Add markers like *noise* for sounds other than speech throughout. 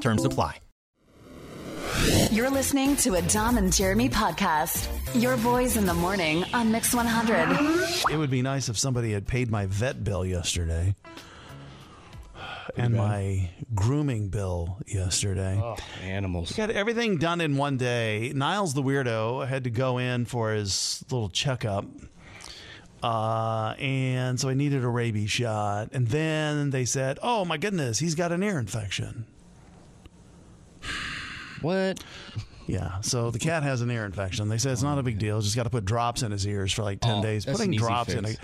Terms apply. You're listening to a Dom and Jeremy podcast. Your boys in the morning on Mix 100. It would be nice if somebody had paid my vet bill yesterday and my grooming bill yesterday. Oh, animals. Got everything done in one day. Niles the weirdo had to go in for his little checkup. Uh, and so I needed a rabies shot. And then they said, oh my goodness, he's got an ear infection. What? Yeah, so the cat has an ear infection. They said it's not a big deal. Just got to put drops in his ears for like 10 Oh, days. that's Putting an easy drops in a fix.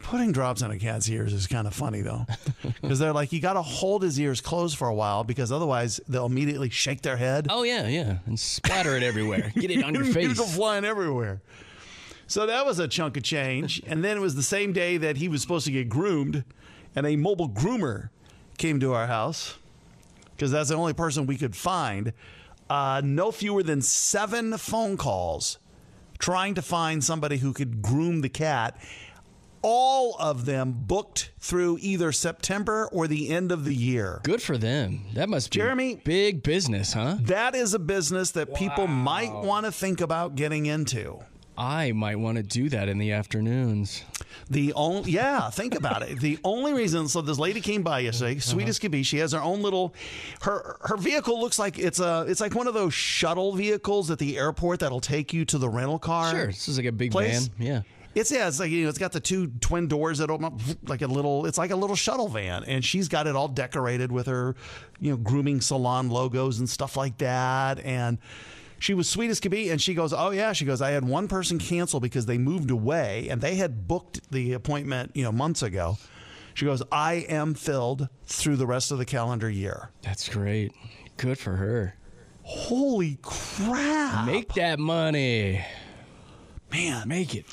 putting drops in a cat's ears is kind of funny though. *laughs* Cuz they're like you got to hold his ears closed for a while because otherwise they'll immediately shake their head. Oh yeah, yeah, and splatter it everywhere. *laughs* Get it on your face. go flying everywhere. So that was a chunk of change. And then it was the same day that he was supposed to get groomed, and a mobile groomer came to our house because that's the only person we could find. Uh, no fewer than seven phone calls trying to find somebody who could groom the cat. All of them booked through either September or the end of the year. Good for them. That must be Jeremy- big business, huh? That is a business that people might want to think about getting into. I might want to do that in the afternoons. The only yeah, think about it. The only reason so this lady came by yesterday, uh-huh. sweet as could be. She has her own little her her vehicle looks like it's a it's like one of those shuttle vehicles at the airport that'll take you to the rental car. Sure, this is like a big Place? van. Yeah. It's yeah, it's like you know, it's got the two twin doors that open up like a little. It's like a little shuttle van, and she's got it all decorated with her, you know, grooming salon logos and stuff like that. And she was sweet as could be, and she goes, "Oh yeah," she goes, "I had one person cancel because they moved away, and they had booked the appointment, you know, months ago." She goes, "I am filled through the rest of the calendar year." That's great. Good for her. Holy crap! Make that money. man, Make it.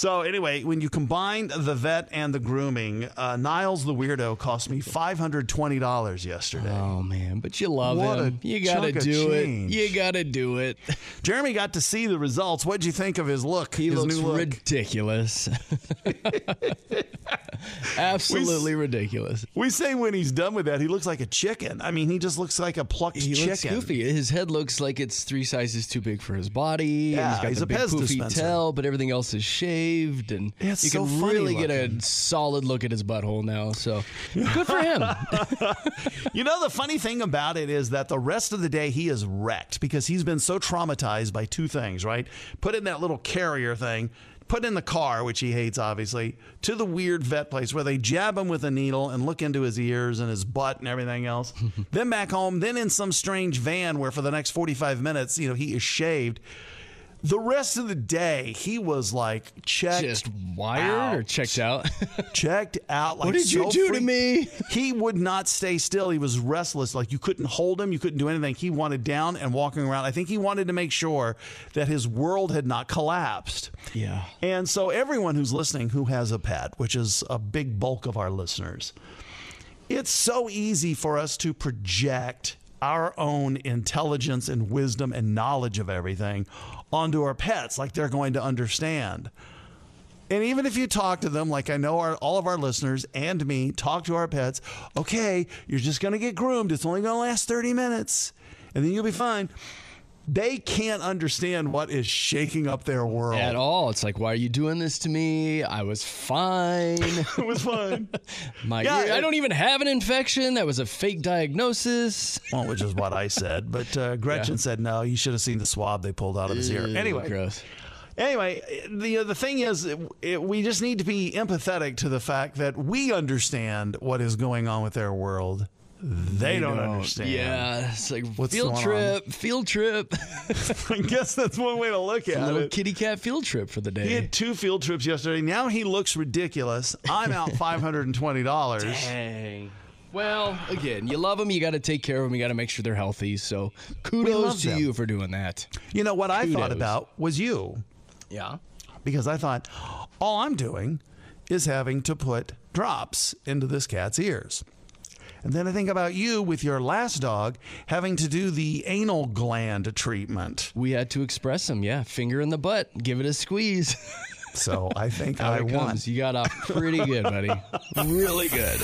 So anyway, when you combine the vet and the grooming, uh, Niles the weirdo cost me five hundred twenty dollars yesterday. Oh man, but you love What him. You gotta do it. You gotta do it. Jeremy got to see the results. What'd you think of his look? He his looks look? ridiculous. *laughs* Absolutely ridiculous. we say when he's done with that, he looks like a chicken. I mean, he just looks like a plucked He chicken. looks goofy. His head looks like it's three sizes too big for his body. Yeah, he's got he's the a big poofy dispenser. tail, but everything else is shaved, and Yeah, it's you so can funny really get a solid look at his butthole now. So *laughs* good for him. *laughs* You know, the funny thing about it is that the rest of the day he is wrecked because he's been so traumatized by two things, right? Put in that little carrier thing, put in the car, which he hates, obviously, to the weird vet place where they jab him with a needle and look into his ears and his butt and everything else. *laughs* then back home, then in some strange van where for the next 45 minutes, you know, he is shaved. The rest of the day, he was like checked, Just wired or checked out. *laughs* checked out. Like What did you so do to me? He would not stay still. He was restless. Like you couldn't hold him. You couldn't do anything. He wanted down and walking around. I think he wanted to make sure that his world had not collapsed. yeah. And so everyone who's listening who has a pet, which is a big bulk of our listeners, it's so easy for us to project our own intelligence and wisdom and knowledge of everything onto our pets like they're going to understand. And even if you talk to them, like I know our, all of our listeners and me talk to our pets, okay, you're just going to get groomed. It's only going to last 30 minutes and then you'll be fine. They can't understand what is shaking up their world. At all. It's like, why are you doing this to me? I was fine. *laughs* It was fine. *laughs* My Yeah, ear- I don't even have an infection. That was a fake diagnosis. well, which is what I *laughs* said. But uh, Gretchen said, no, you should have seen the swab they pulled out of his ear. Anyway, Gross. Anyway, the the thing is, it, it- we just need to be empathetic to the fact that we understand what is going on with their world. They, don't, understand. Yeah, it's like What's field going trip, field trip, *laughs* I guess that's one way to look a at little it. Little kitty cat field trip for the day. He had two field trips yesterday. Now he looks ridiculous. I'm out *laughs* five hundred and twenty dollars. Dang. Well, again, you love them. You got to take care of them. You got to make sure they're healthy. So kudos to them. you for doing that. You know what I thought about was you Yeah. because I thought all I'm doing is having to put drops into this cat's ears. And then I think about you with your last dog having to do the anal gland treatment. We had to express them. Yeah. Finger in the butt. Give it a squeeze. So I think Out I it won. comes. You got off pretty good, buddy. *laughs* really good.